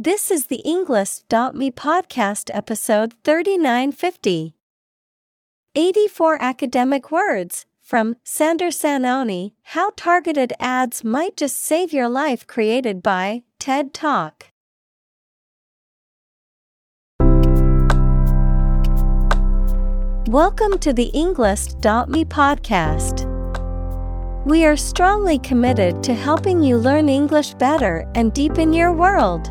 This is the Englist.me podcast episode 3950. 84 academic words from Sandersan Onie How Targeted Ads Might Just Save Your Life, created by TED Talk. Welcome to the Englist.me podcast. We are strongly committed to helping you learn English better and deepen your world.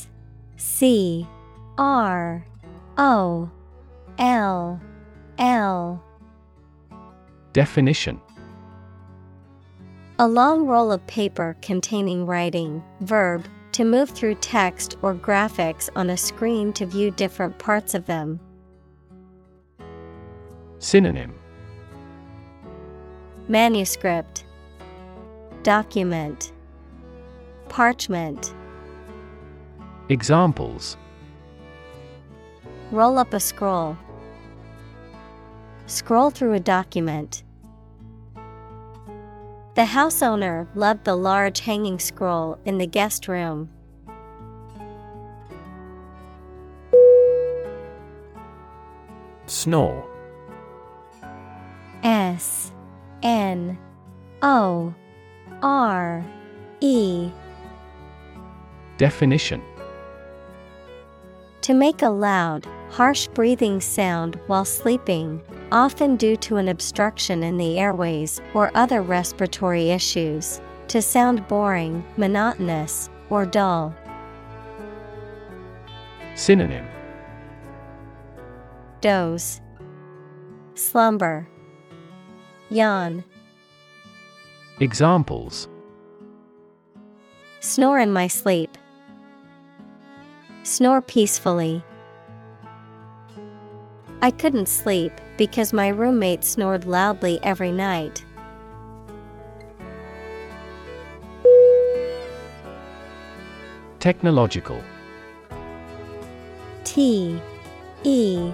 C R O L L. Definition. A long roll of paper containing writing, verb, to move through text or graphics on a screen to view different parts of them. Synonym. Manuscript. Document. Parchment Examples Roll up a scroll. Scroll through a document. The house owner loved the large hanging scroll in the guest room. Snore S N O R E Definition To make a loud, harsh breathing sound while sleeping, often due to an obstruction in the airways or other respiratory issues. To sound boring, monotonous, or dull. Synonym Doze, Slumber, Yawn. Examples Snore in my sleep. Snore peacefully. I couldn't sleep because my roommate snored loudly every night. Technological T E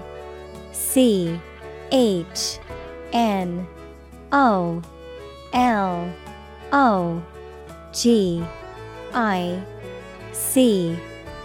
C H N O L O G I C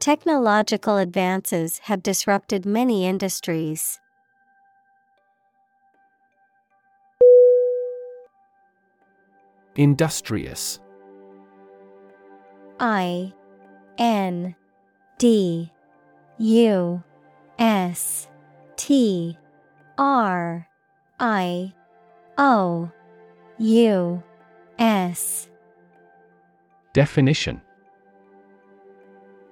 Technological advances have disrupted many industries. Industrious. I N D U S T R I O U S. Definition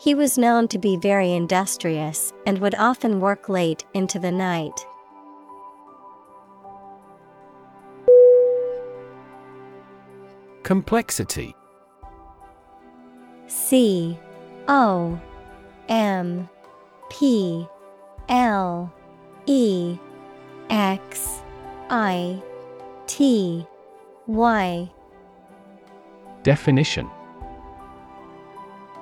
He was known to be very industrious and would often work late into the night. Complexity. C O M P L E X I T Y. Definition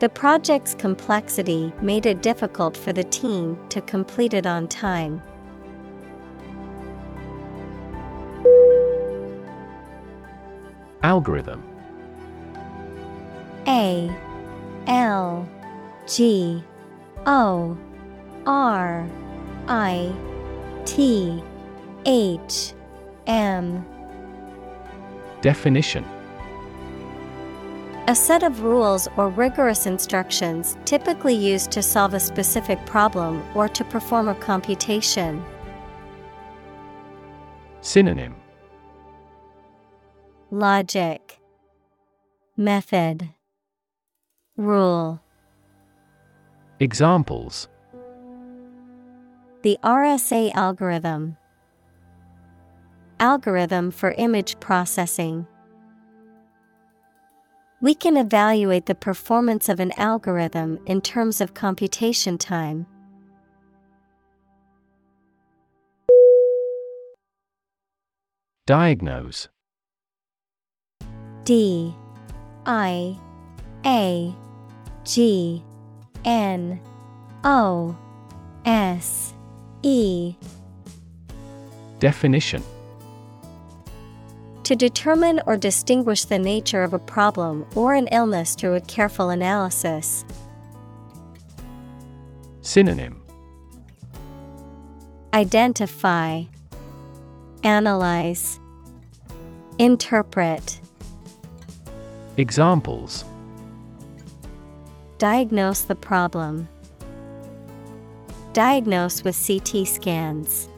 The project's complexity made it difficult for the team to complete it on time. Algorithm. A L G O R I T H M. Definition A set of rules or rigorous instructions typically used to solve a specific problem or to perform a computation. Synonym. Logic. Method. Rule. Examples. The RSA algorithm. Algorithm for image processing. We can evaluate the performance of an algorithm in terms of computation time. Diagnose. D. I. A. G. N. O. S. E. Definition To determine or distinguish the nature of a problem or an illness through a careful analysis. Synonym Identify, Analyze, Interpret. Examples Diagnose the problem. Diagnose with CT scans.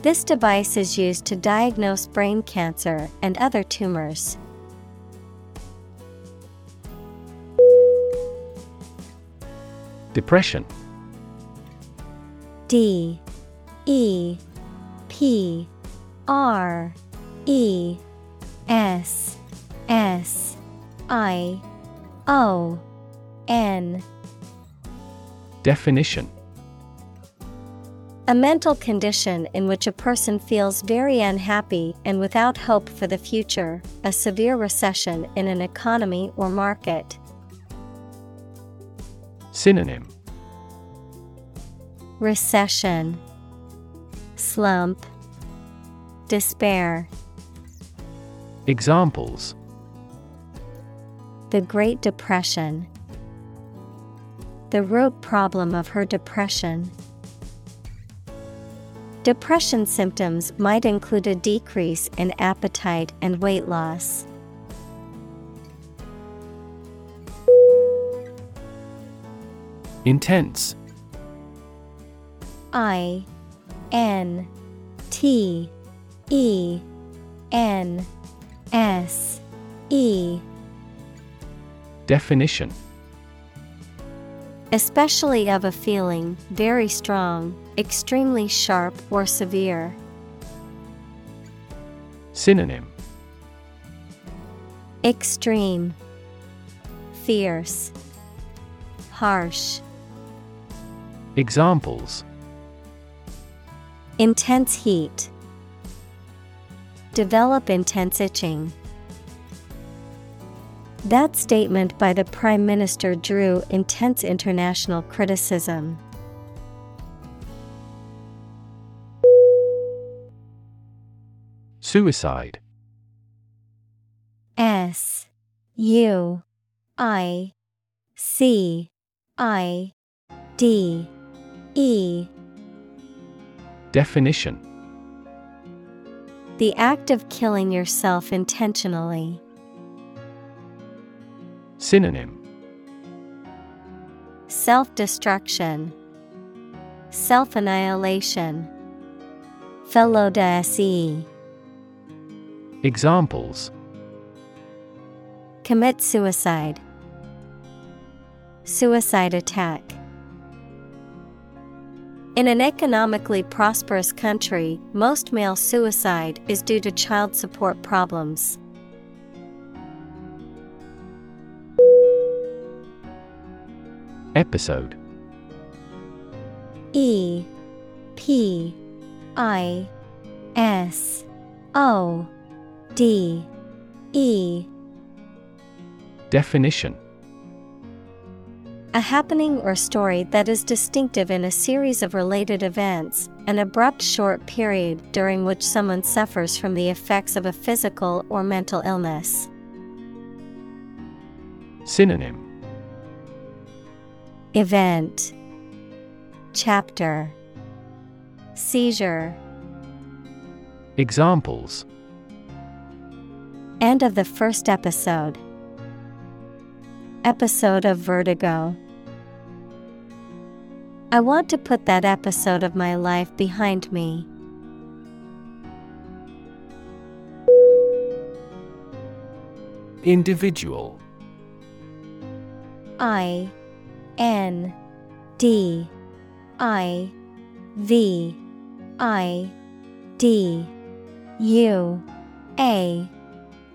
This device is used to diagnose brain cancer and other tumors. Depression. D E P R E S S I O N. Definition A mental condition in which a person feels very unhappy and without hope for the future, a severe recession in an economy or market. Synonym Recession, Slump, Despair. Examples The Great Depression. The root problem of her depression. Depression symptoms might include a decrease in appetite and weight loss. Intense. I N T E N S E. Definition. Especially of a feeling, very strong, extremely sharp or severe. Synonym Extreme, Fierce, Harsh. Examples Intense heat. Develop intense itching. That statement by the Prime Minister drew intense international criticism. Suicide. S U I C I D E. Definition. The act of killing yourself intentionally. Synonym. Self destruction, Self annihilation, Felo Examples Commit suicide, Suicide attack. In an economically prosperous country, most male suicide is due to child support problems. Episode E P I S O D E. Definition. A happening or story that is distinctive in a series of related events, an abrupt short period during which someone suffers from the effects of a physical or mental illness. Synonym. Event. Chapter. Seizure. Examples End of the first episode. Episode of Vertigo. I want to put that episode of my life behind me. Individual I N D I V I D U A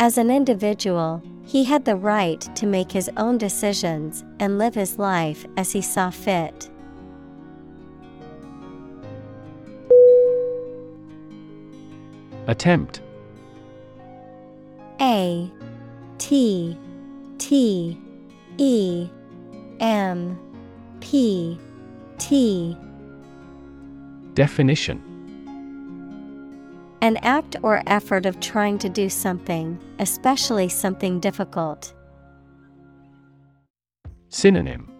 As an individual, he had the right to make his own decisions and live his life as he saw fit. Attempt. A T T E M P T. Definition An act or effort of trying to do something, especially something difficult. Synonym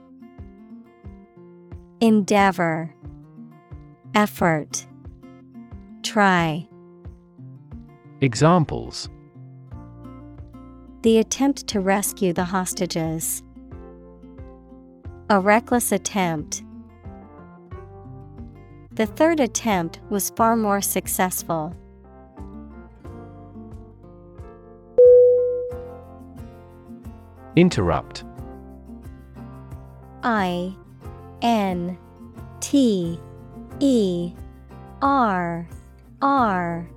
Endeavor Effort Try Examples The attempt to rescue the hostages. A reckless attempt. The third attempt was far more successful. Interrupt. I N T E R R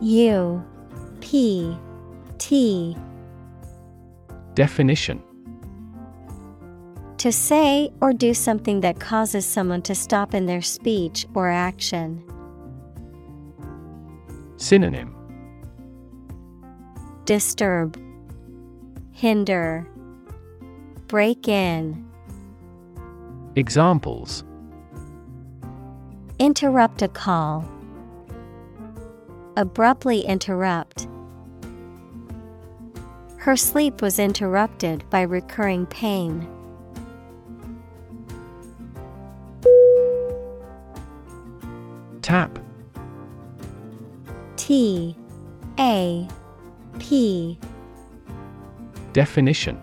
U P T. Definition. To say or do something that causes someone to stop in their speech or action. Synonym. Disturb, Hinder, Break in, Examples Interrupt a call. Abruptly interrupt. Her sleep was interrupted by recurring pain. Tap T A P Definition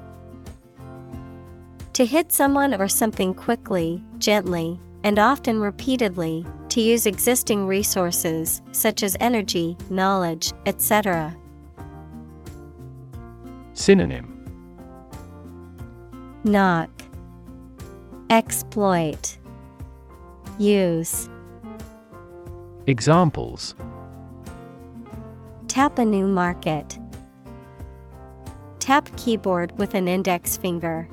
To hit someone or something quickly, gently, and often repeatedly, to use existing resources such as energy, knowledge, etc. Synonym Knock, Exploit, Use, Examples Tap a new market. Tap keyboard with an index finger.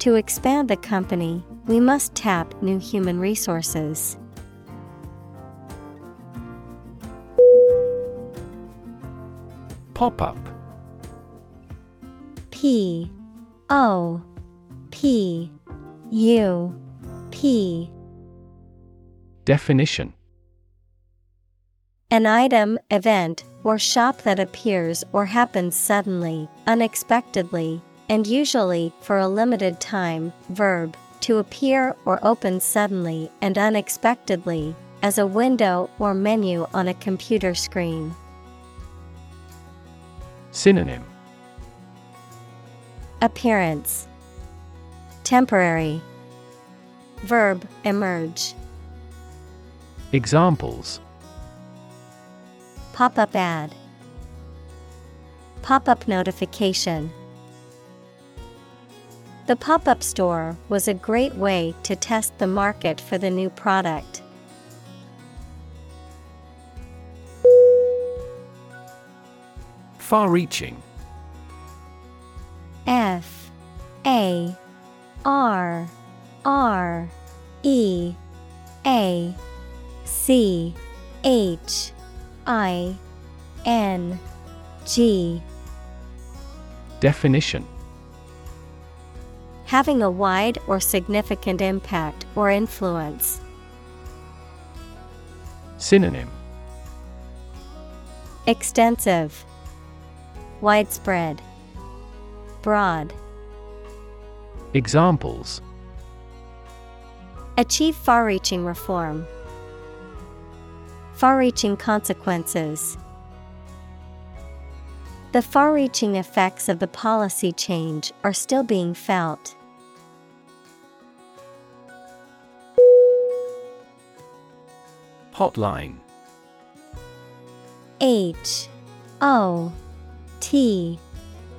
To expand the company, we must tap new human resources. Pop up. P O P U P. Definition. An item, event, or shop that appears or happens suddenly, unexpectedly, and usually for a limited time. Verb to appear or open suddenly and unexpectedly, as a window or menu on a computer screen. Synonym. Appearance. Temporary. Verb emerge. Examples. Pop up ad. Pop up notification The pop up store was a great way to test the market for the new product. Far reaching F A R R E A C H I N G. Definition Having a wide or significant impact or influence. Synonym Extensive Widespread Broad Examples Achieve far reaching reform. Far reaching consequences. The far reaching effects of the policy change are still being felt. Hotline. H O T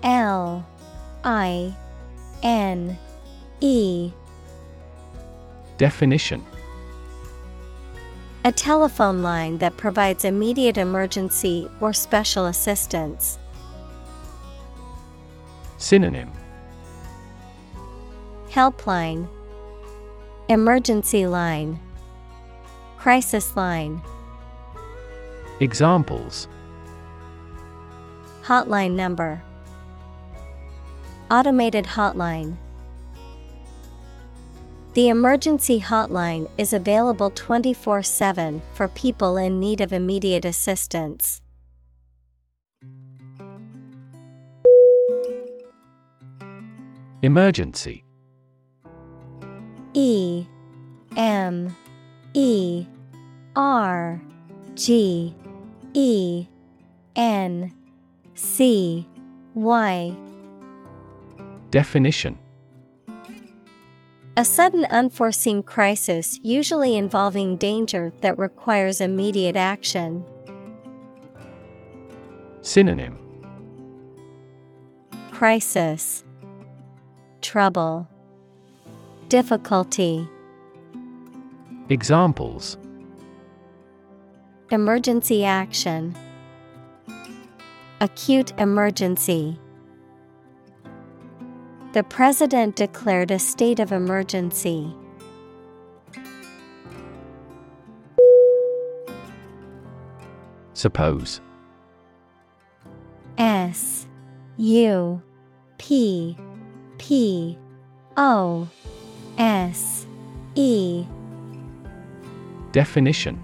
L I N E. Definition. A telephone line that provides immediate emergency or special assistance. Synonym. Helpline. Emergency line Crisis line. Examples. Hotline number. Automated hotline. The emergency hotline is available 24 7 for people in need of immediate assistance. Emergency. E M E R G E N C Y. Definition. A sudden unforeseen crisis usually involving danger that requires immediate action. Synonym. Crisis. Trouble. Difficulty Examples. Emergency action. Acute emergency. The President declared a state of emergency. Suppose. S U P P O S E Definition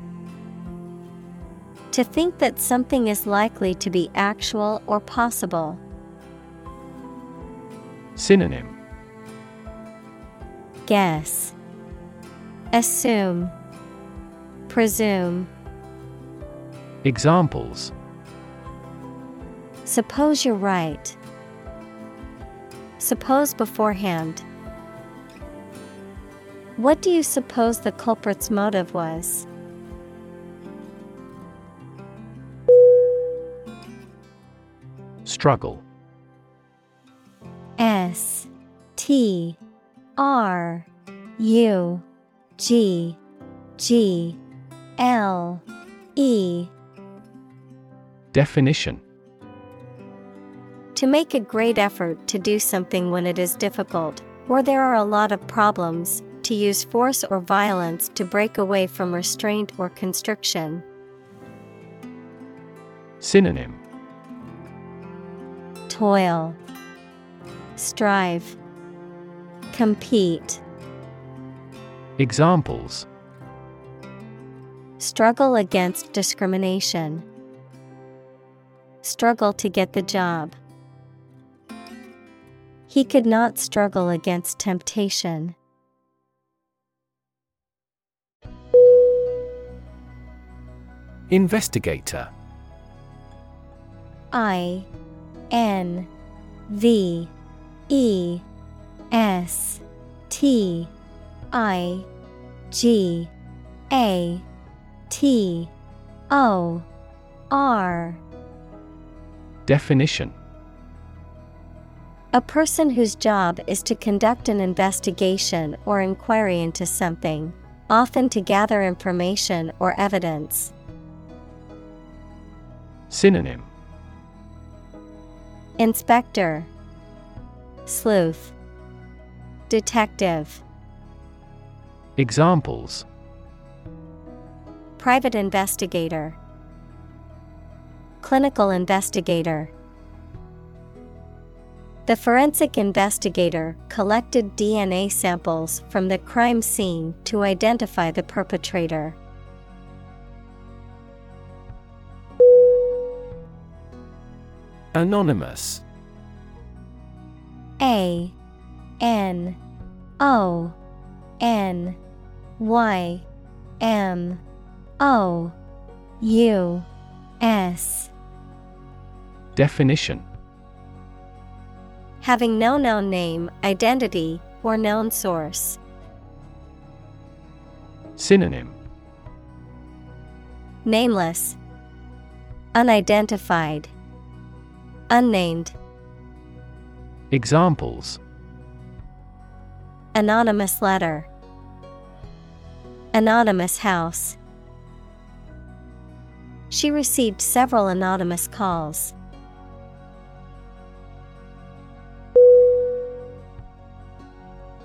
To think that something is likely to be actual or possible. Synonym Guess Assume Presume Examples Suppose you're right. Suppose beforehand. What do you suppose the culprit's motive was? Struggle. S T R U G G L E. Definition. To make a great effort to do something when it is difficult, or there are a lot of problems, to use force or violence to break away from restraint or constriction. Synonym Toil, Strive, Compete. Examples Struggle against discrimination. Struggle to get the job. He could not struggle against temptation. Investigator. I N V E S T I G A T O R. Definition. A person whose job is to conduct an investigation or inquiry into something, often to gather information or evidence. Synonym. Inspector. Sleuth. Detective. Examples. Private investigator. Clinical investigator. The forensic investigator collected DNA samples from the crime scene to identify the perpetrator. Anonymous. A N O N Y M O U S. Definition. Having no known name, identity, or known source. Synonym. Nameless, Unidentified, Unnamed. Examples Anonymous letter, Anonymous house. She received several anonymous calls.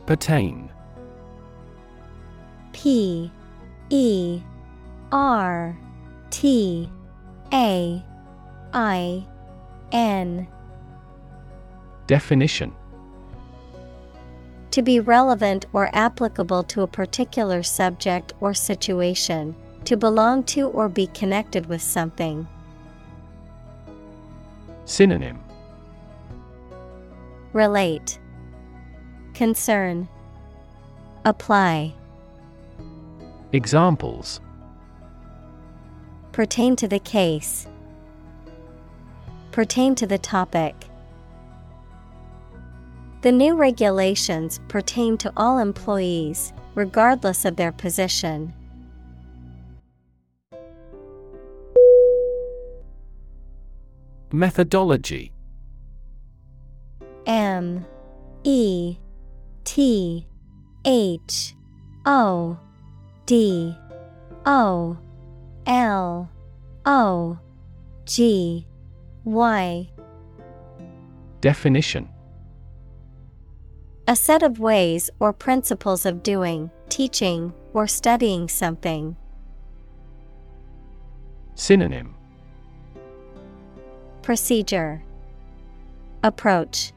Pertain P E R T A I N. Definition. To be relevant or applicable to a particular subject or situation, to belong to or be connected with something. Synonym. Relate, Concern, Apply, Examples. Pertain to the case, Pertain to the topic. The new regulations pertain to all employees, regardless of their position. Methodology. M. E. T. H. O. D. O. L. O. G Y Definition. A set of ways or principles of doing, teaching, or studying something. Synonym. Procedure. Approach.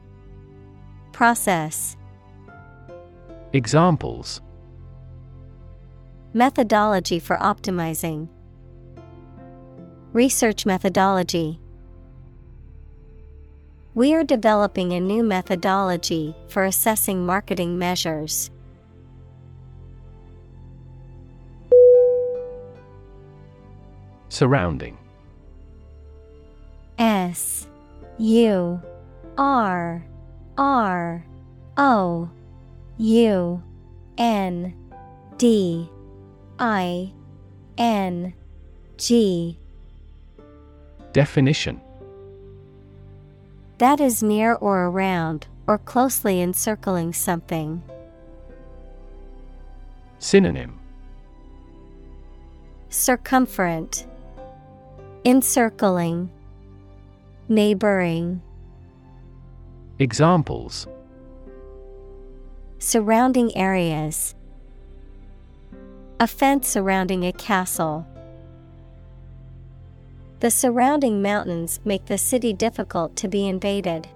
Process. Examples. Methodology for optimizing. Research methodology. We are developing a new methodology for assessing marketing measures. Surrounding. S U R R O U N D I N G. Definition That is near or around, or closely encircling something. Synonym Circumferent, Encircling, Neighboring, Examples Surrounding areas. A fence surrounding a castle. The surrounding mountains make the city difficult to be invaded.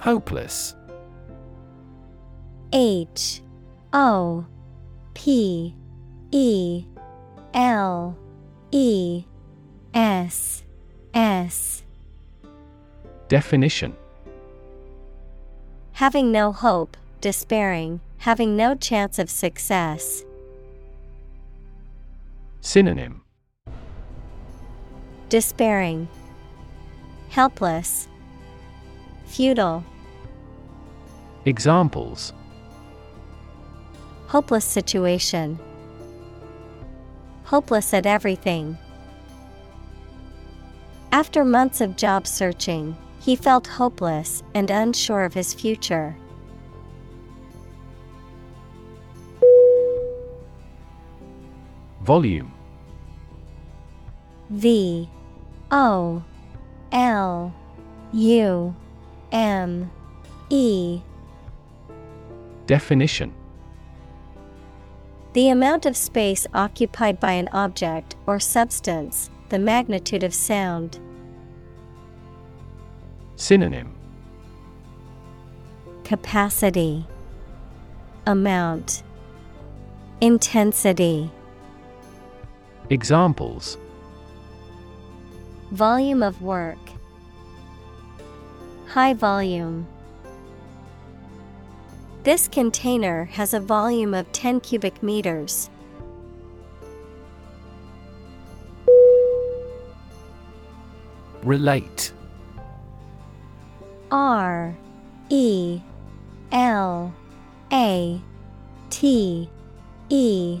Hopeless H O P E L E S S Definition Having no hope, despairing, having no chance of success. Synonym Despairing, Helpless, Futile. Examples Hopeless situation. Hopeless at everything. After months of job searching, he felt hopeless and unsure of his future. Volume. V O L U M E. Definition. The amount of space occupied by an object or substance, the magnitude of sound. Synonym. Capacity. Amount. Intensity Examples. Volume of work. High volume. This container has a volume of 10 cubic meters. Relate. R E L A T E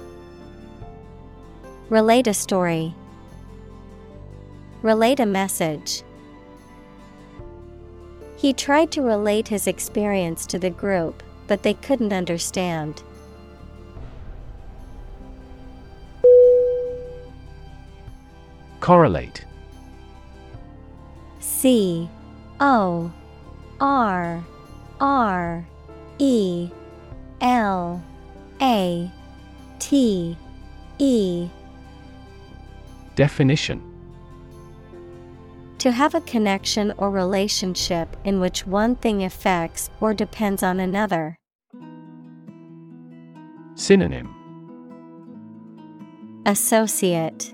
Relate a story. Relate a message. He tried to relate his experience to the group, but they couldn't understand. Correlate C O R R E L A T E Definition To have a connection or relationship in which one thing affects or depends on another. Synonym Associate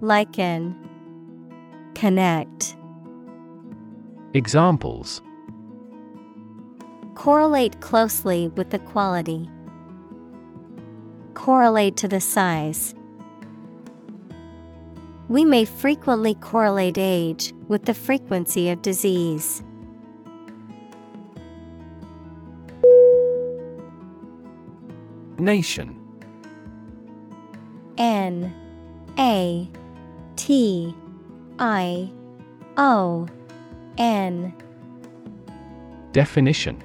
Liken Connect Examples Correlate closely with the quality. Correlate to the size. We may frequently correlate age with the frequency of disease. Nation. N A T I O N. Definition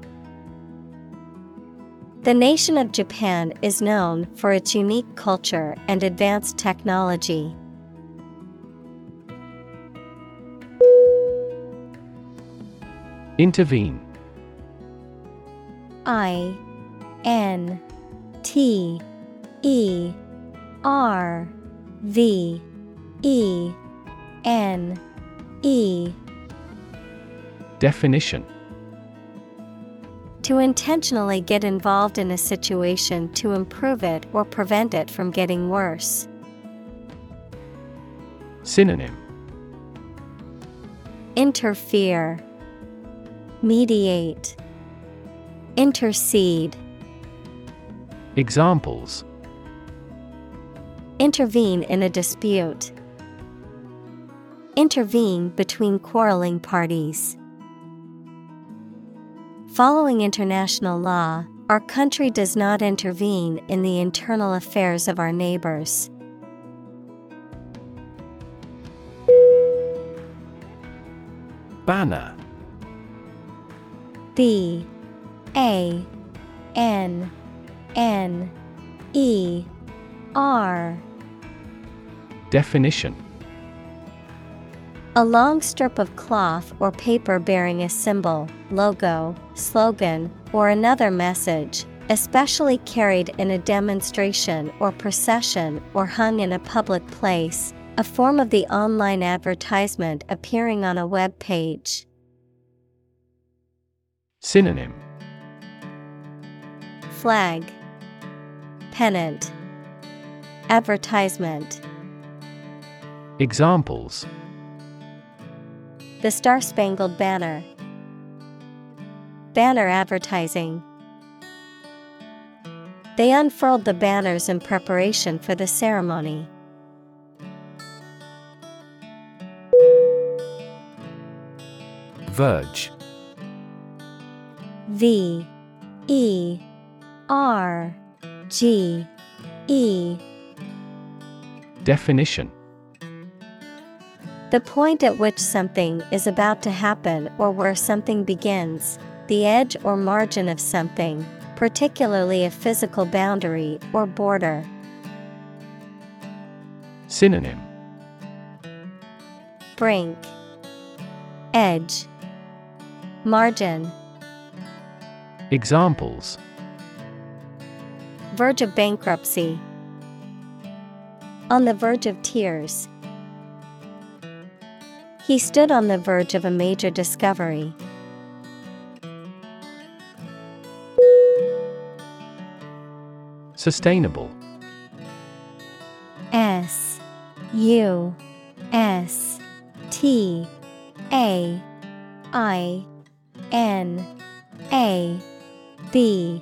The nation of Japan is known for its unique culture and advanced technology. Intervene. I N T E R V E N E. Definition To intentionally get involved in a situation to improve it or prevent it from getting worse. Synonym Interfere, Mediate, Intercede, Examples intervene in a dispute. Intervene between quarreling parties. Following international law, our country does not intervene in the internal affairs of our neighbors. Banner. B. A. N. N. E. R. Definition. A long strip of cloth or paper bearing a symbol, logo, slogan, or another message, especially carried in a demonstration or procession or hung in a public place, a form of the online advertisement appearing on a web page. Synonym. Flag. Pennant. Advertisement. Examples. The Star Spangled Banner Banner advertising. They unfurled the banners in preparation for the ceremony. Verge. V E R G E. Definition. The point at which something is about to happen or where something begins, the edge or margin of something, particularly a physical boundary or border. Synonym Brink Edge Margin Examples Verge of bankruptcy. On the verge of tears. He stood on the verge of a major discovery. Sustainable. S U S T A I N A B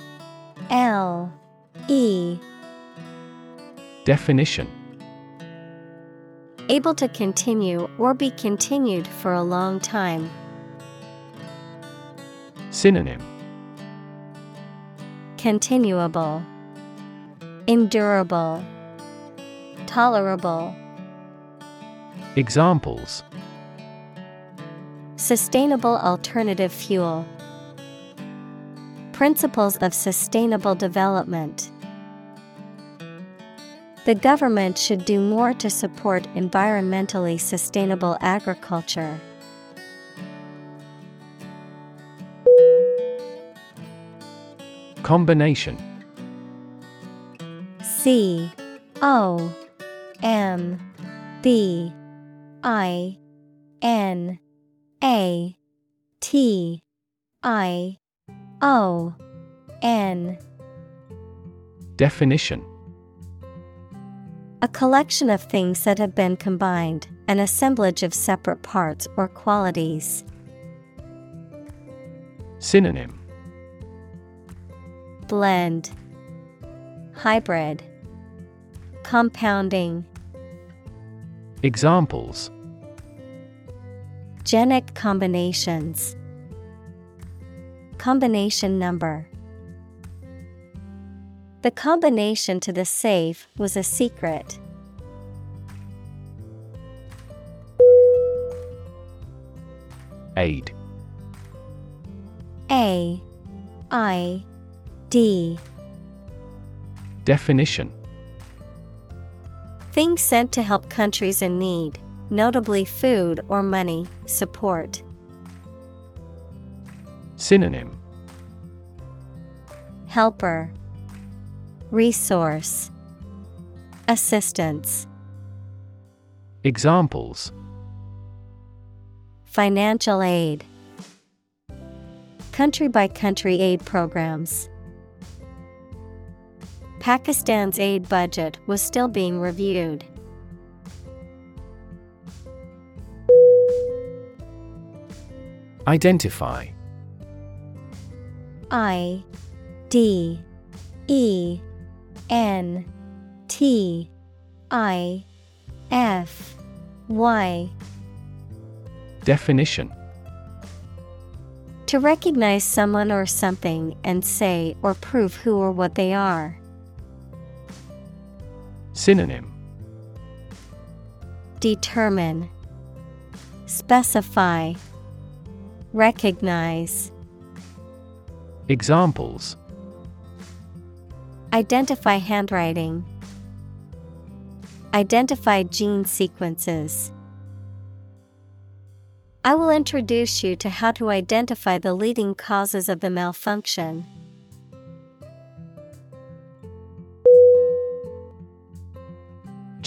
L E. Definition. Able to continue or be continued for a long time. Synonym. Continuable, Endurable, Tolerable. Examples Sustainable alternative fuel. Principles of sustainable development. The government should do more to support environmentally sustainable agriculture. Combination C O M B I N A T I O N. Definition. A collection of things that have been combined, an assemblage of separate parts or qualities. Synonym. Blend. Hybrid Compounding. Examples. Genic combinations. Combination number. The combination to the safe was a secret. Aid. A I D. Definition Things sent to help countries in need, notably food or money, support. Synonym. Helper. Resource. Assistance. Examples. Financial aid. Country by country aid programs. Pakistan's aid budget was still being reviewed. Identify I D E N T I F Y. Definition To recognize someone or something and say or prove who or what they are. Synonym Determine, Specify, Recognize. Examples Identify handwriting. Identify gene sequences. I will introduce you to how to identify the leading causes of the malfunction.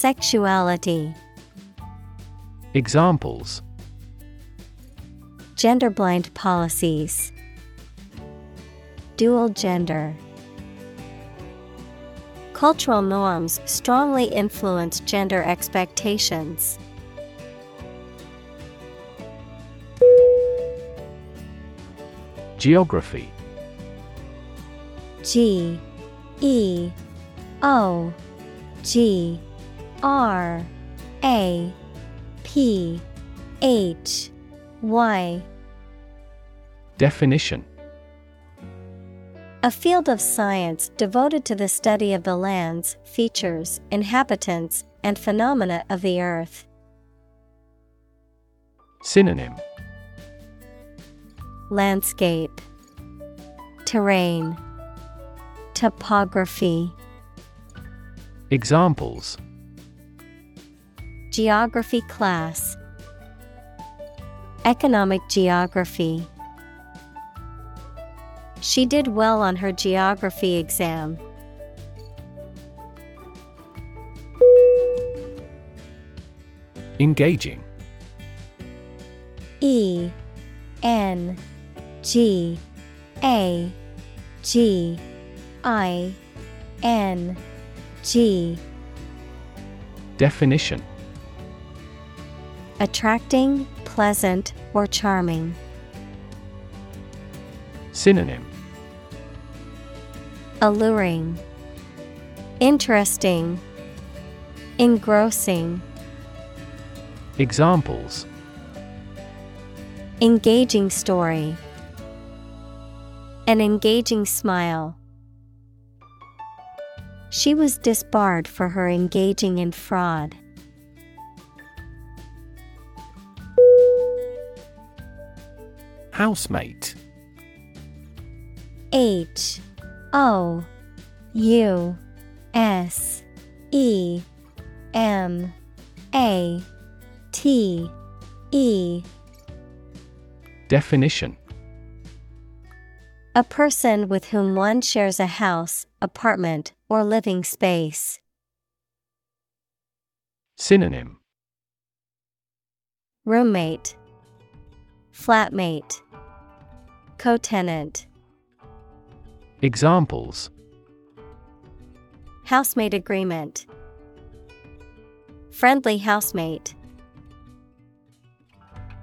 Sexuality Examples Gender blind policies. Dual gender. Cultural norms strongly influence gender expectations. Geography G E O G R A P H Y. Definition. A field of science devoted to the study of the lands, features, inhabitants, and phenomena of the earth. Synonym. Landscape, Terrain, Topography. Examples Geography class, Economic geography. She did well on her geography exam. Engaging E N G A G I N G Definition Attracting, pleasant, or charming. Synonym Alluring, Interesting, Engrossing, Examples Engaging story. An engaging smile. She was disbarred for her engaging in fraud. Housemate. H O U S E M A T E. Definition. A person with whom one shares a house, apartment, or living space. Synonym. Roommate, Flatmate, Co-tenant, Examples Housemate agreement. Friendly housemate.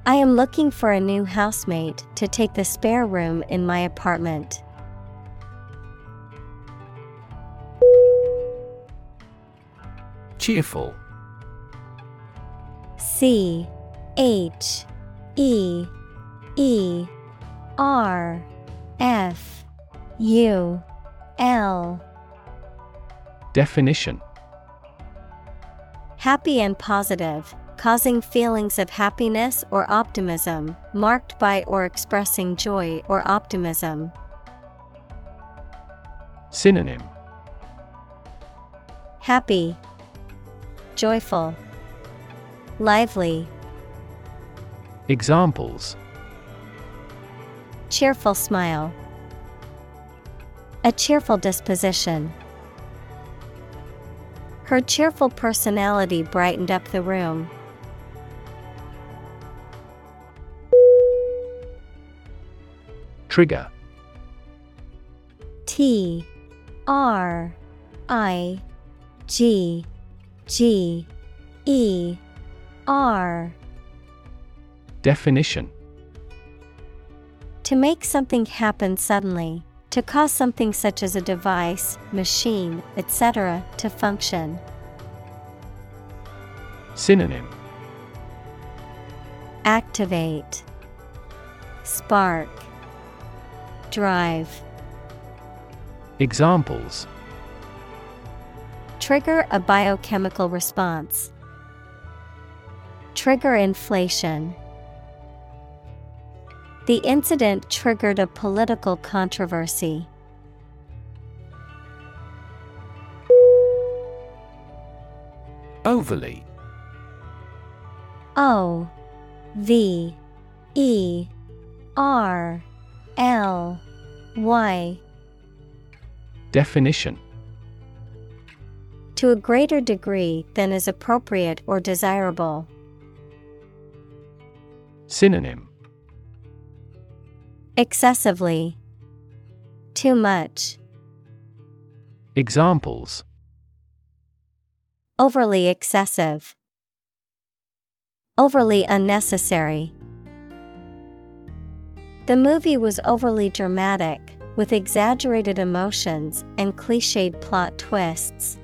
I am looking for a new housemate to take the spare room in my apartment. Cheerful C H E E R F U L. Definition. Happy and positive, causing feelings of happiness or optimism, marked by or expressing joy or optimism. Synonym. Happy, joyful, lively, Examples cheerful smile. A cheerful disposition. Her cheerful personality brightened up the room. Trigger T R I G G E R Definition To make something happen suddenly, to cause something such as a device, machine, etc., to function. Synonym Activate, Spark, Drive. Examples Trigger a biochemical response. Trigger inflation. The incident triggered a political controversy. Overly O V E R L Y Definition To a greater degree than is appropriate or desirable. Synonym Excessively. Too much. Examples Overly excessive. Overly unnecessary. The movie was overly dramatic, with exaggerated emotions and cliched plot twists.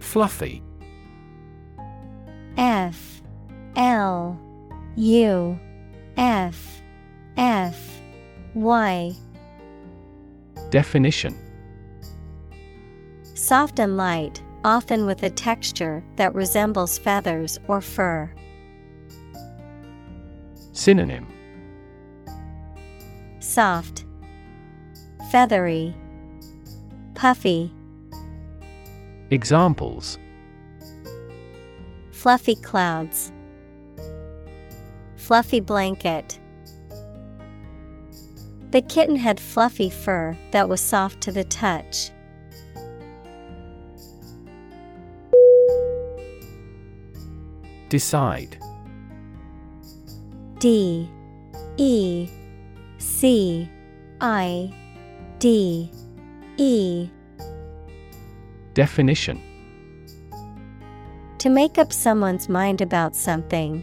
Fluffy F L U F F Y. Definition. Soft and light, often with a texture that resembles feathers or fur. Synonym. Soft, Feathery, Puffy, Examples. Fluffy clouds, Fluffy blanket. The kitten had fluffy fur that was soft to the touch. Decide. D. E. C. I. D. E. Definition. To make up someone's mind about something,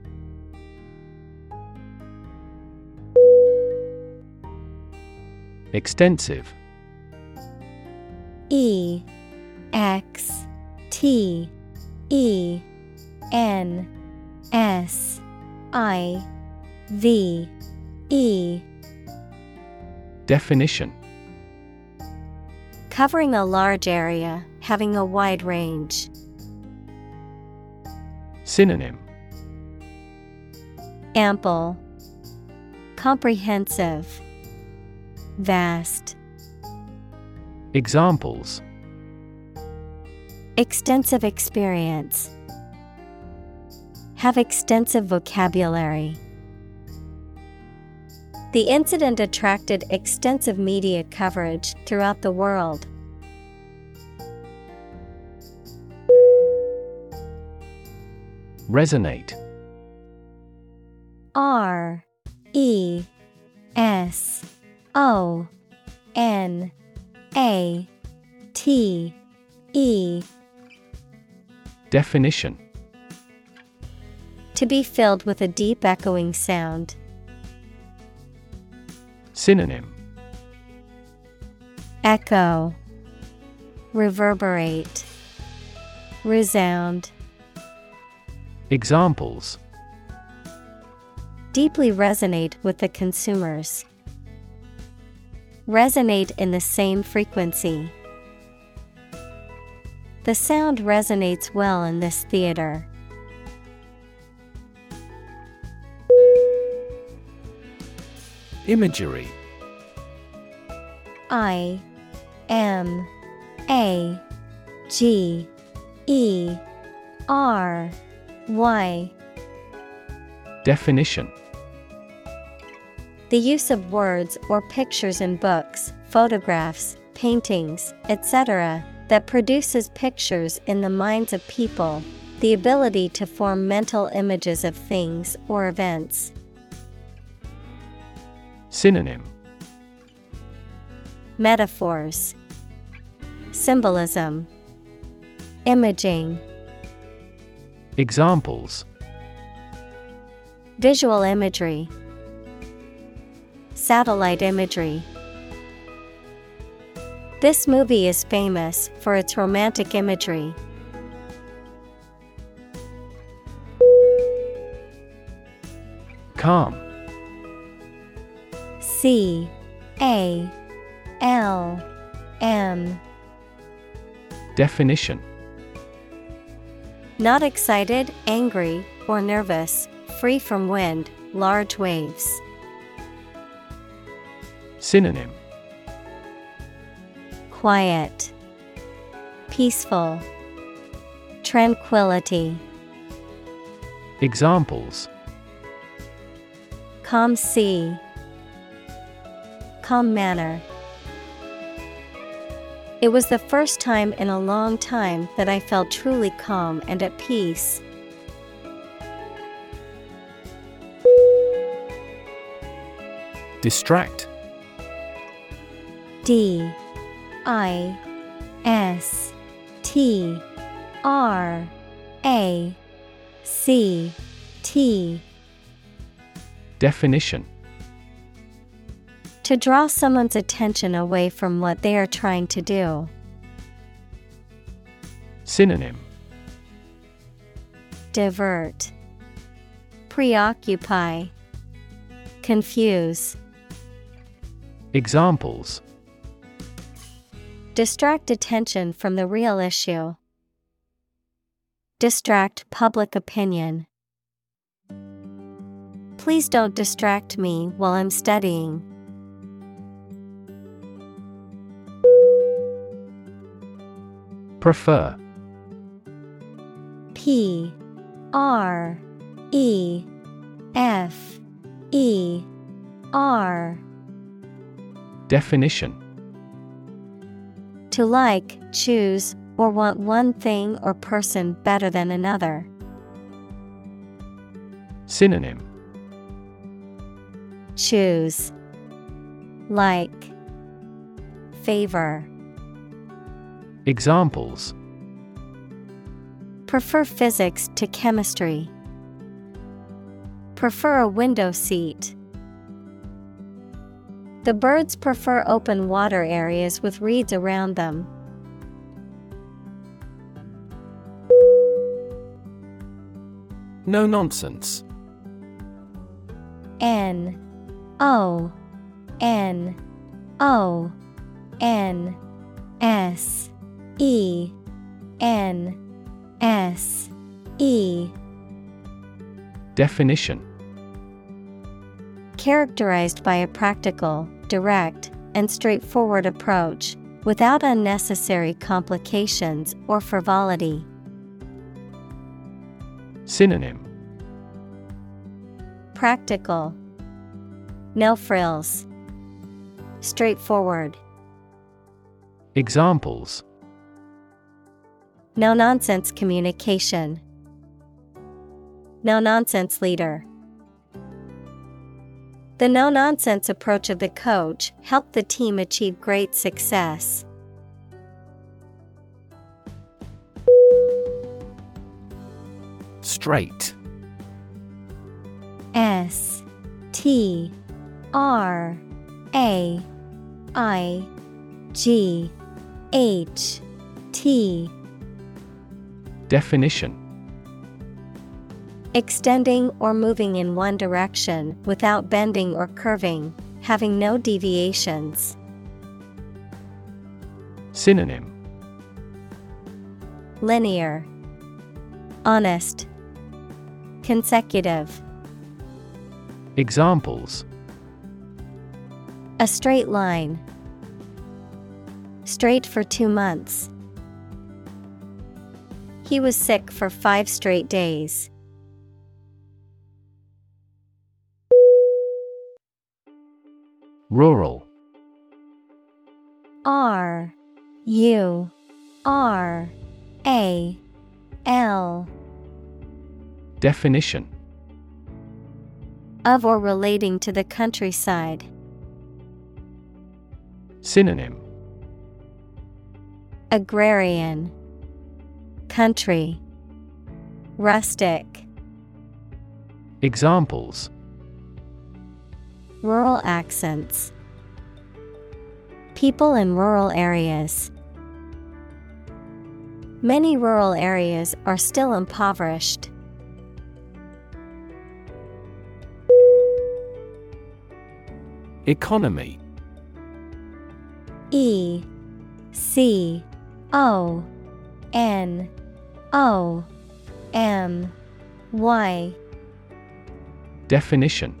Extensive. E X T E N S I V E. Definition. Covering a large area, having a wide range. Synonym. Ample, Comprehensive, Vast. Examples Extensive experience. Have extensive vocabulary. The incident attracted extensive media coverage throughout the world. Resonate R E S O N A T E. Definition. To be filled with a deep echoing sound. Synonym. Echo. Reverberate. Resound. Examples. Deeply resonate with the consumers. Resonate in the same frequency. The sound resonates well in this theater. Imagery I M A G E R Y Definition The use of words or pictures in books, photographs, paintings, etc., that produces pictures in the minds of people, the ability to form mental images of things or events. Synonym. Metaphors. Symbolism. Imaging. Examples. Visual imagery Satellite imagery This movie is famous for its romantic imagery. Calm C A L M Definition Not excited, angry, or nervous, free from wind, large waves. Synonym Quiet, Peaceful, Tranquility. Examples Calm sea, Calm manner. It was the first time in a long time that I felt truly calm and at peace. Distract D I S T R A C T. Definition. To draw someone's attention away from what they are trying to do. Synonym. Divert, Preoccupy, Confuse. Examples Distract attention from the real issue. Distract public opinion. Please don't distract me while I'm studying. Prefer. P. R. E. F. E. R. Definition To like, choose, or want one thing or person better than another. Synonym Choose. Like. Favor. Examples Prefer physics to chemistry. Prefer a window seat. The birds prefer open water areas with reeds around them. No nonsense. N O N O N S E N S E Definition Characterized by a practical, direct, and straightforward approach, without unnecessary complications or frivolity. Synonym Practical. No frills. Straightforward. Examples No nonsense communication. No nonsense leader. The no nonsense approach of the coach helped the team achieve great success. Straight. S T R A I G H T. Definition Extending or moving in one direction without bending or curving, having no deviations. Synonym Linear, Honest, Consecutive. Examples A straight line. Straight for two months. He was sick for five straight days. Rural. R U R A L. Definition. Of or relating to the countryside. Synonym. Agrarian. Country. Rustic. Examples Rural accents People in rural areas. Many rural areas are still impoverished. Economy E C O N O M Y Definition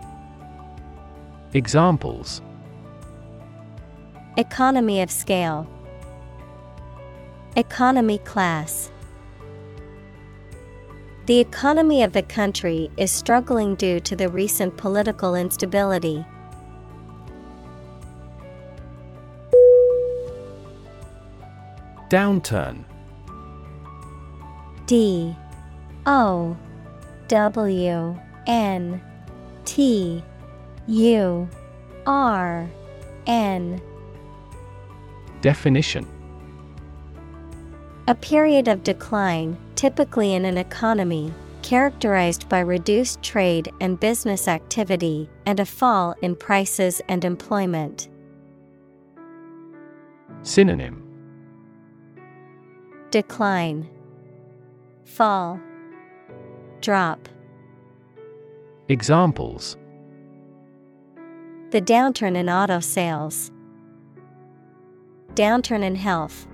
Examples. Economy of scale, Economy class. The economy of the country is struggling due to the recent political instability. Downturn. D. O. W. N. T U R. N. Definition. A period of decline, typically in an economy, characterized by reduced trade and business activity and a fall in prices and employment. Synonym. Decline, Fall, Drop. Examples The downturn in auto sales, Downturn in health.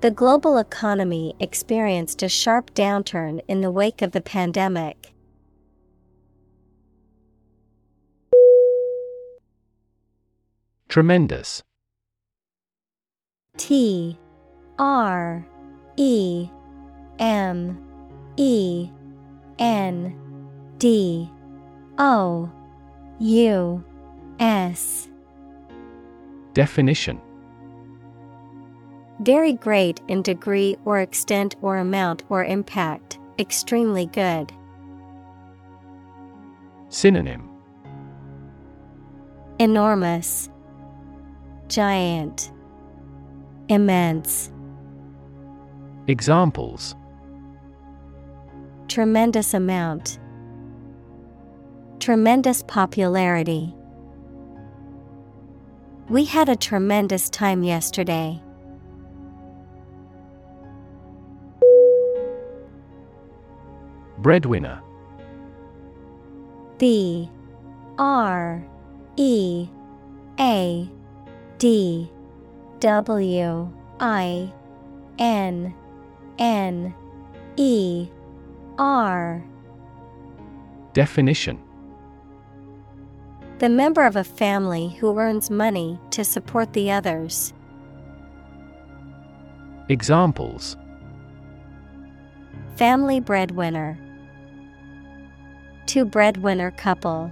The global economy experienced a sharp downturn in the wake of the pandemic. Tremendous T R E M E N D O U S. Definition. Very great in degree or extent or amount or impact, extremely good. Synonym. Enormous, Giant, Immense. Examples. Tremendous amount. Tremendous popularity. We had a tremendous time yesterday. Breadwinner B R E A D W I N N E R Definition The member of a family who earns money to support the others. Examples Family breadwinner. Two breadwinner couple.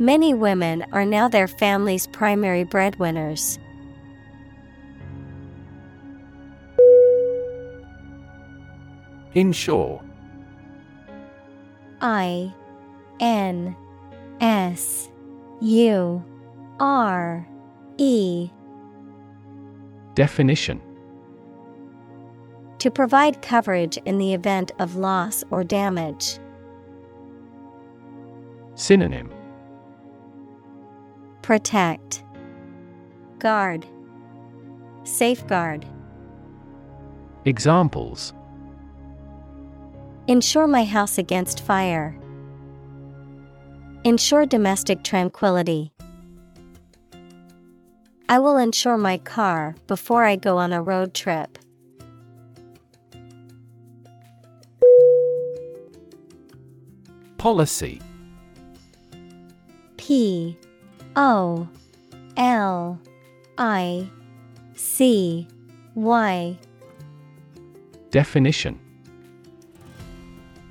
Many women are now their family's primary breadwinners. Insure. I N S U R E Definition To provide coverage in the event of loss or damage. Synonym Protect, Guard, Safeguard. Examples Insure my house against fire. Ensure domestic tranquility. I will insure my car before I go on a road trip. Policy P O L I C Y Definition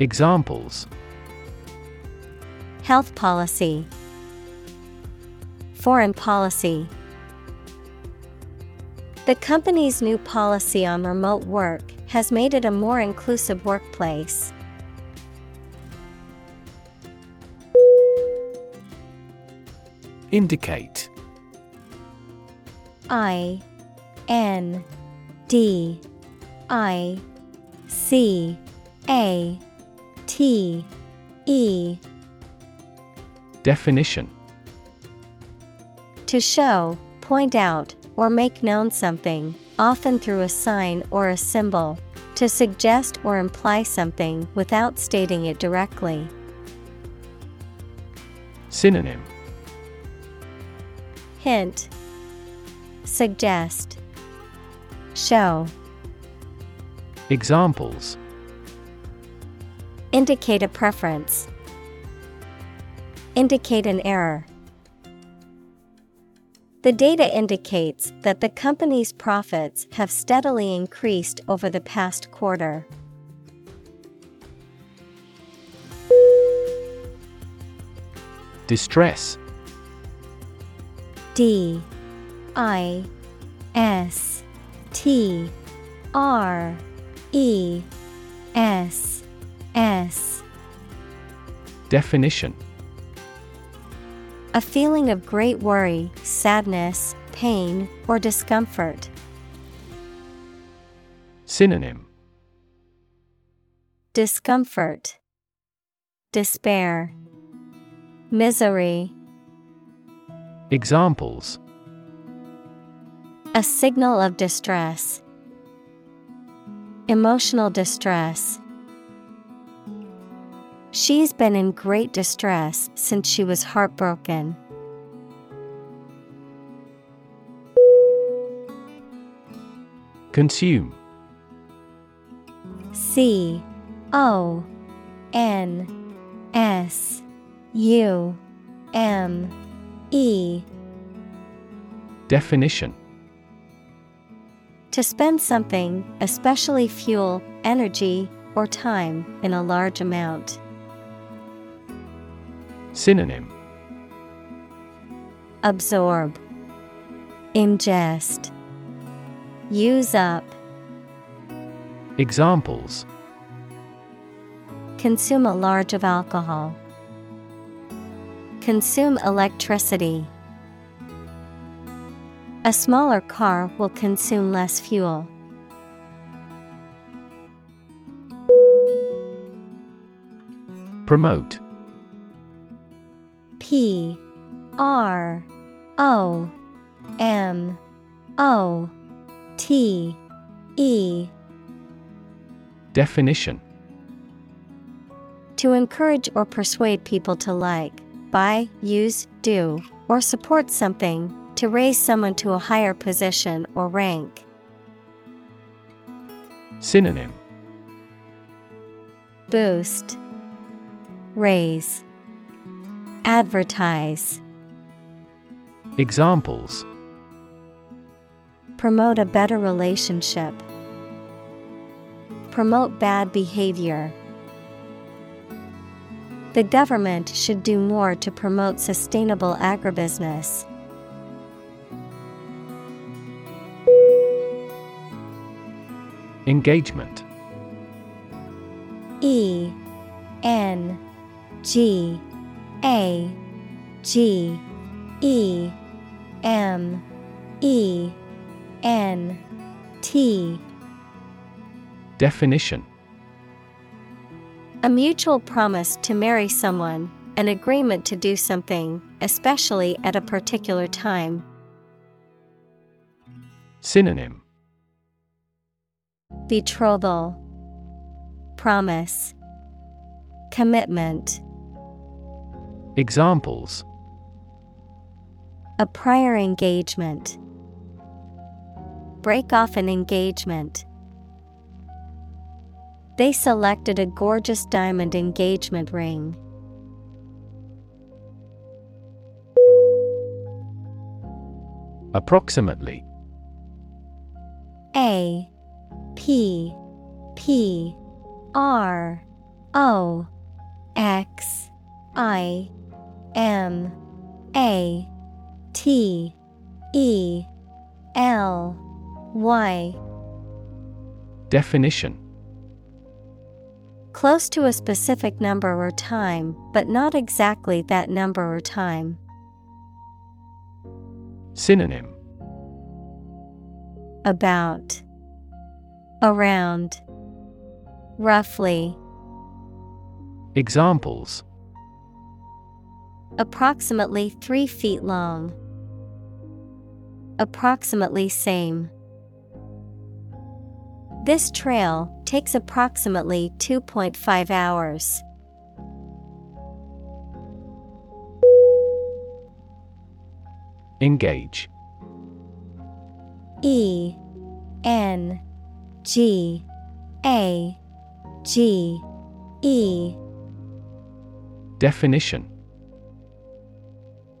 Examples. Health policy. Foreign policy. The company's new policy on remote work has made it a more inclusive workplace. Indicate. I N D I C A T E. Definition. To show, point out, or make known something, often through a sign or a symbol, to suggest or imply something without stating it directly. Synonym. Hint. Suggest. Show. Examples Indicate a preference. Indicate an error. The data indicates that the company's profits have steadily increased over the past quarter. Distress. D. I. S. T. R. E. S S Definition A feeling of great worry, sadness, pain, or discomfort. Synonym Discomfort, Despair, Misery. Examples A signal of distress. Emotional distress. She's been in great distress since she was heartbroken. Consume C O N S U M E Definition To spend something, especially fuel, energy, or time, in a large amount. Synonym Absorb, Ingest, Use up, Examples Consume a large of alcohol. Consume electricity. A smaller car will consume less fuel. Promote P R O M O T E. Definition. To encourage or persuade people to like, buy, use, do, or support something, to raise someone to a higher position or rank. Synonym. Boost, Raise, Advertise. Examples Promote a better relationship. Promote bad behavior. The government should do more to promote sustainable agribusiness. Engagement E N G A G E M E N T. Definition. A mutual promise to marry someone, an agreement to do something, especially at a particular time. Synonym. Betrothal, Promise, Commitment. Examples A prior engagement. Break off an engagement. They selected a gorgeous diamond engagement ring. Approximately A P P R O X I M A T E L Y. Definition. Close to a specific number or time, but not exactly that number or time. Synonym. About. Around. Roughly. Examples Approximately 3 feet long. Approximately same. This trail takes approximately 2.5 hours. Engage E N G A G E Definition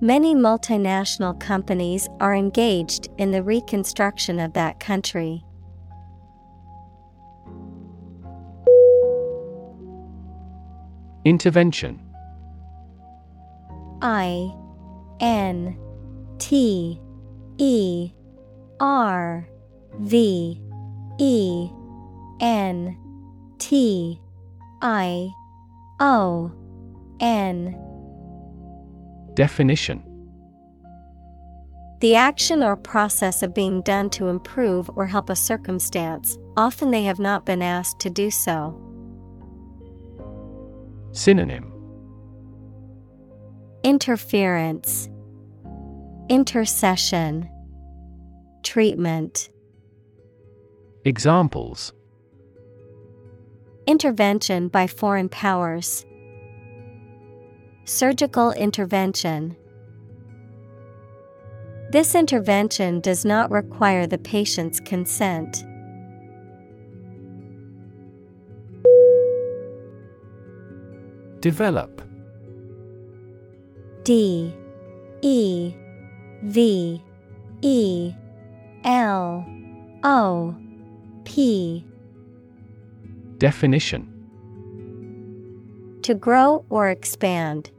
Many multinational companies are engaged in the reconstruction of that country. Intervention I N T E R V E N T I O N Definition The action or process of being done to improve or help a circumstance, often they have not been asked to do so. Synonym Interference, Intercession, Treatment. Examples Intervention by foreign powers. Surgical intervention. This intervention does not require the patient's consent. Develop. D. E. V. E. L. O. P. Definition. To grow or expand,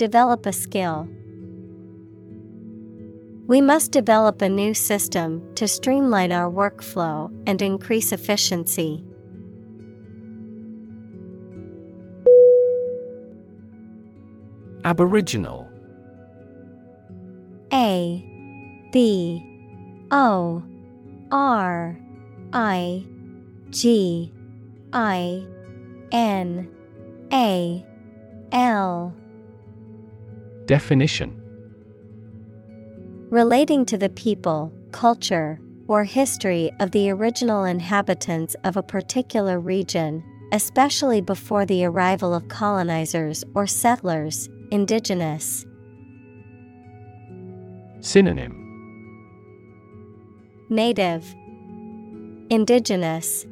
Develop a skill. We must develop a new system to streamline our workflow and increase efficiency. Aboriginal A B O R I G I N A L Definition. Relating to the people, culture, or history of the original inhabitants of a particular region, especially before the arrival of colonizers or settlers, indigenous. Synonym. Native, Indigenous,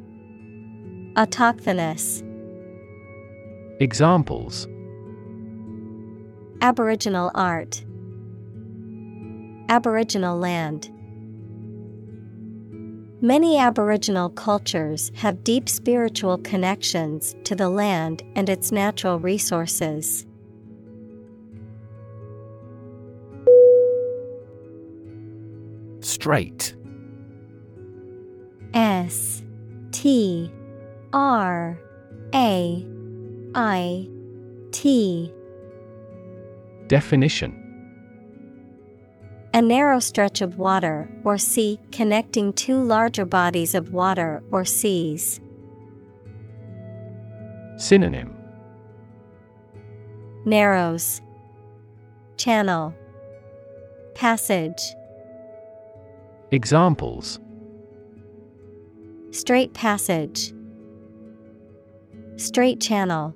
Autochthonous. Examples Aboriginal art, Aboriginal land. Many Aboriginal cultures have deep spiritual connections to the land and its natural resources. Strait S T R A I T Definition. A narrow stretch of water or sea connecting two larger bodies of water or seas. Synonym. Narrows. Channel. Passage. Examples. Strait passage. Strait channel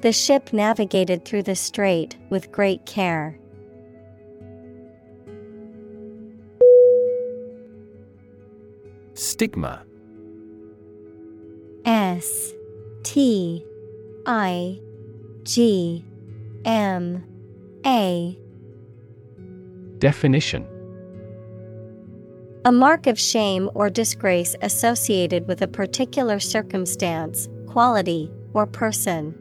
The ship navigated through the strait with great care. Stigma S T I G M A Definition A mark of shame or disgrace associated with a particular circumstance, quality, or person.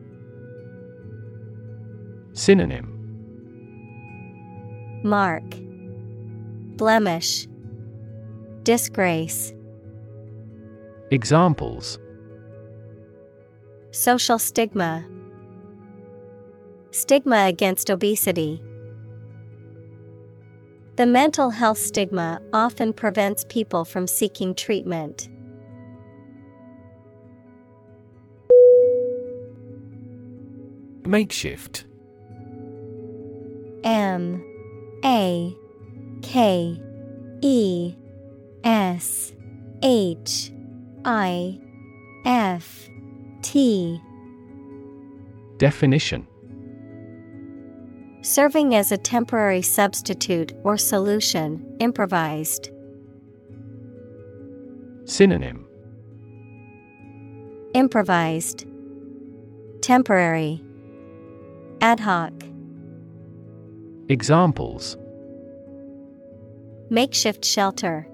Synonym. Mark. Blemish. Disgrace. Examples. Social stigma. Stigma against obesity. The mental health stigma often prevents people from seeking treatment. Makeshift M A K E S H I F T Definition Serving as a temporary substitute or solution, improvised. Synonym Improvised. Temporary. Ad hoc. Examples Makeshift shelter.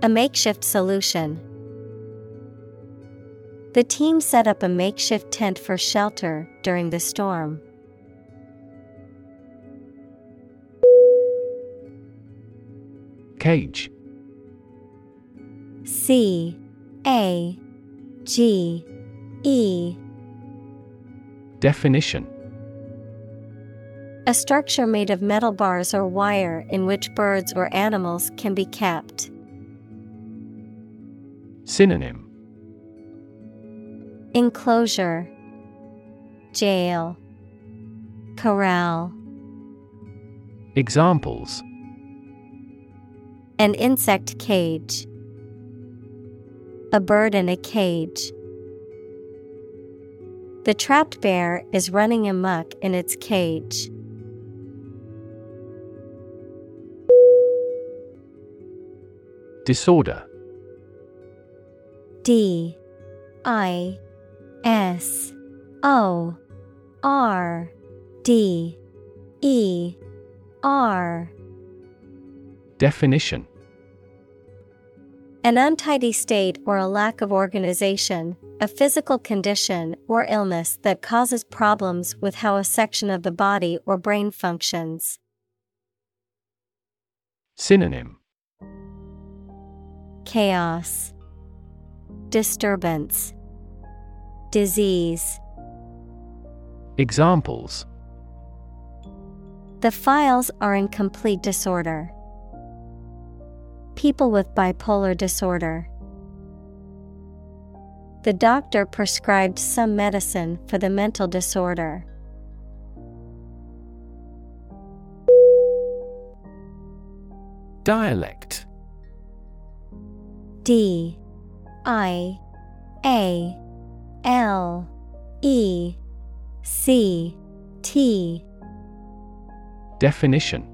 A makeshift solution. The team set up a makeshift tent for shelter during the storm. Cage C A G E Definition A structure made of metal bars or wire in which birds or animals can be kept. Synonym Enclosure Jail Corral Examples An insect cage. A bird in a cage. The trapped bear is running amuck in its cage. Disorder. D I S O R D E R. Definition. An untidy state or a lack of organization, a physical condition or illness that causes problems with how a section of the body or brain functions. Synonym Chaos, Disturbance, Disease. Examples The files are in complete disorder. People with bipolar disorder. The doctor prescribed some medicine for the mental disorder. Dialect D I A L E C T. Definition.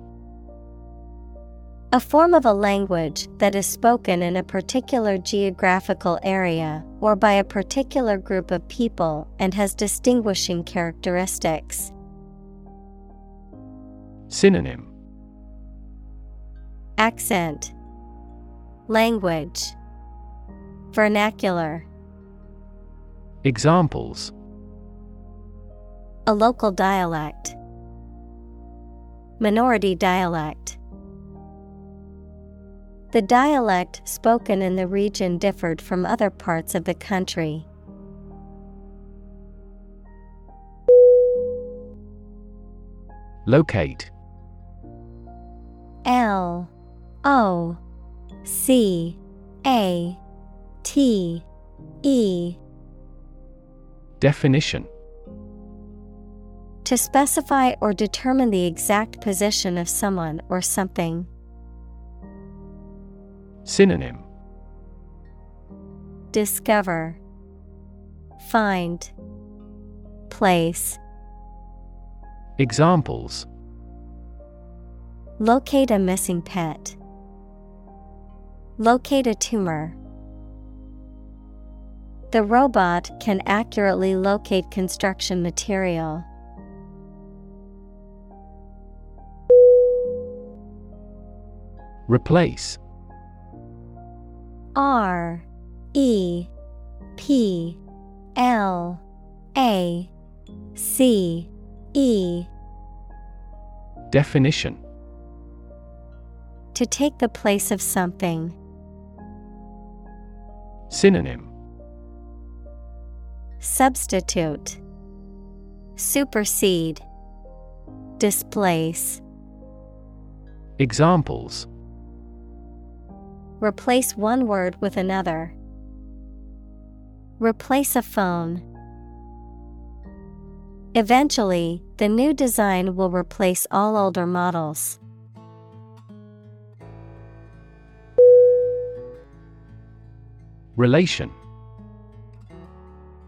A form of a language that is spoken in a particular geographical area or by a particular group of people and has distinguishing characteristics. Synonym. Accent. Language Vernacular. Examples. A local dialect. Minority dialect. The dialect spoken in the region differed from other parts of the country. Locate. L O C A T E. Definition. To specify or determine the exact position of someone or something. Synonym. Discover. Find. Place. Examples. Locate a missing pet. Locate a tumor. The robot can accurately locate construction material. Replace R E P L A C E Definition To take the place of something. Synonym Substitute Supersede Displace Examples Replace one word with another. Replace a phone. Eventually, the new design will replace all older models. Relation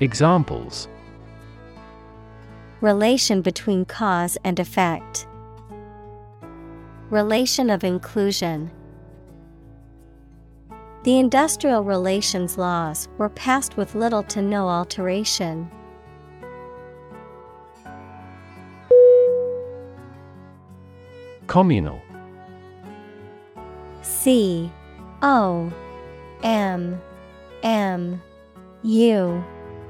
Examples Relation between cause and effect. Relation of inclusion. The industrial relations laws were passed with little to no alteration. Communal C O M M U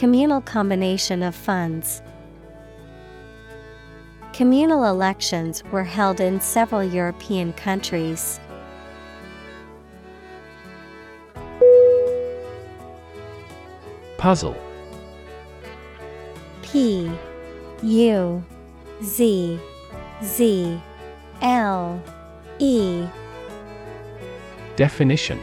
Communal combination of funds. Communal elections were held in several European countries. Puzzle P U Z Z L E Definition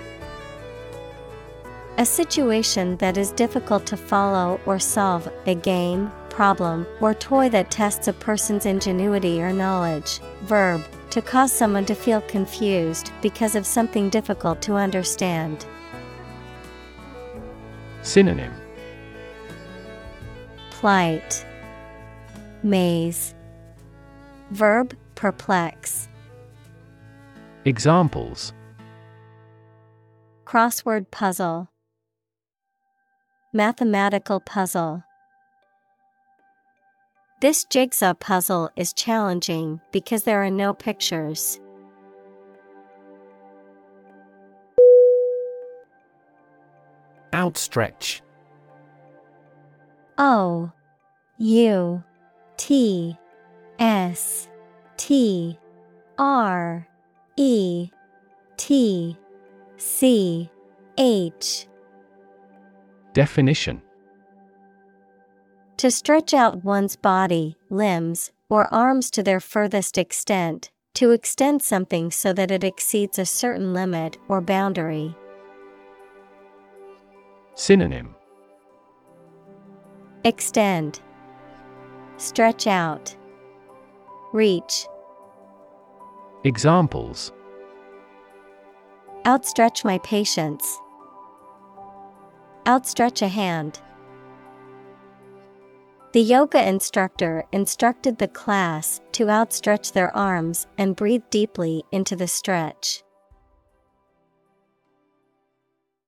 a situation that is difficult to follow or solve, a game, problem, or toy that tests a person's ingenuity or knowledge. Verb, to cause someone to feel confused because of something difficult to understand. Synonym Plight, Maze, Verb, perplex. Examples Crossword puzzle, Mathematical puzzle. This jigsaw puzzle is challenging because there are no pictures. Outstretch O U T S T R E T C H Definition. To stretch out one's body, limbs, or arms to their furthest extent, to extend something so that it exceeds a certain limit or boundary. Synonym. Extend, Stretch out, Reach, Examples. Outstretch my patience. Outstretch a hand. The yoga instructor instructed the class to outstretch their arms and breathe deeply into the stretch.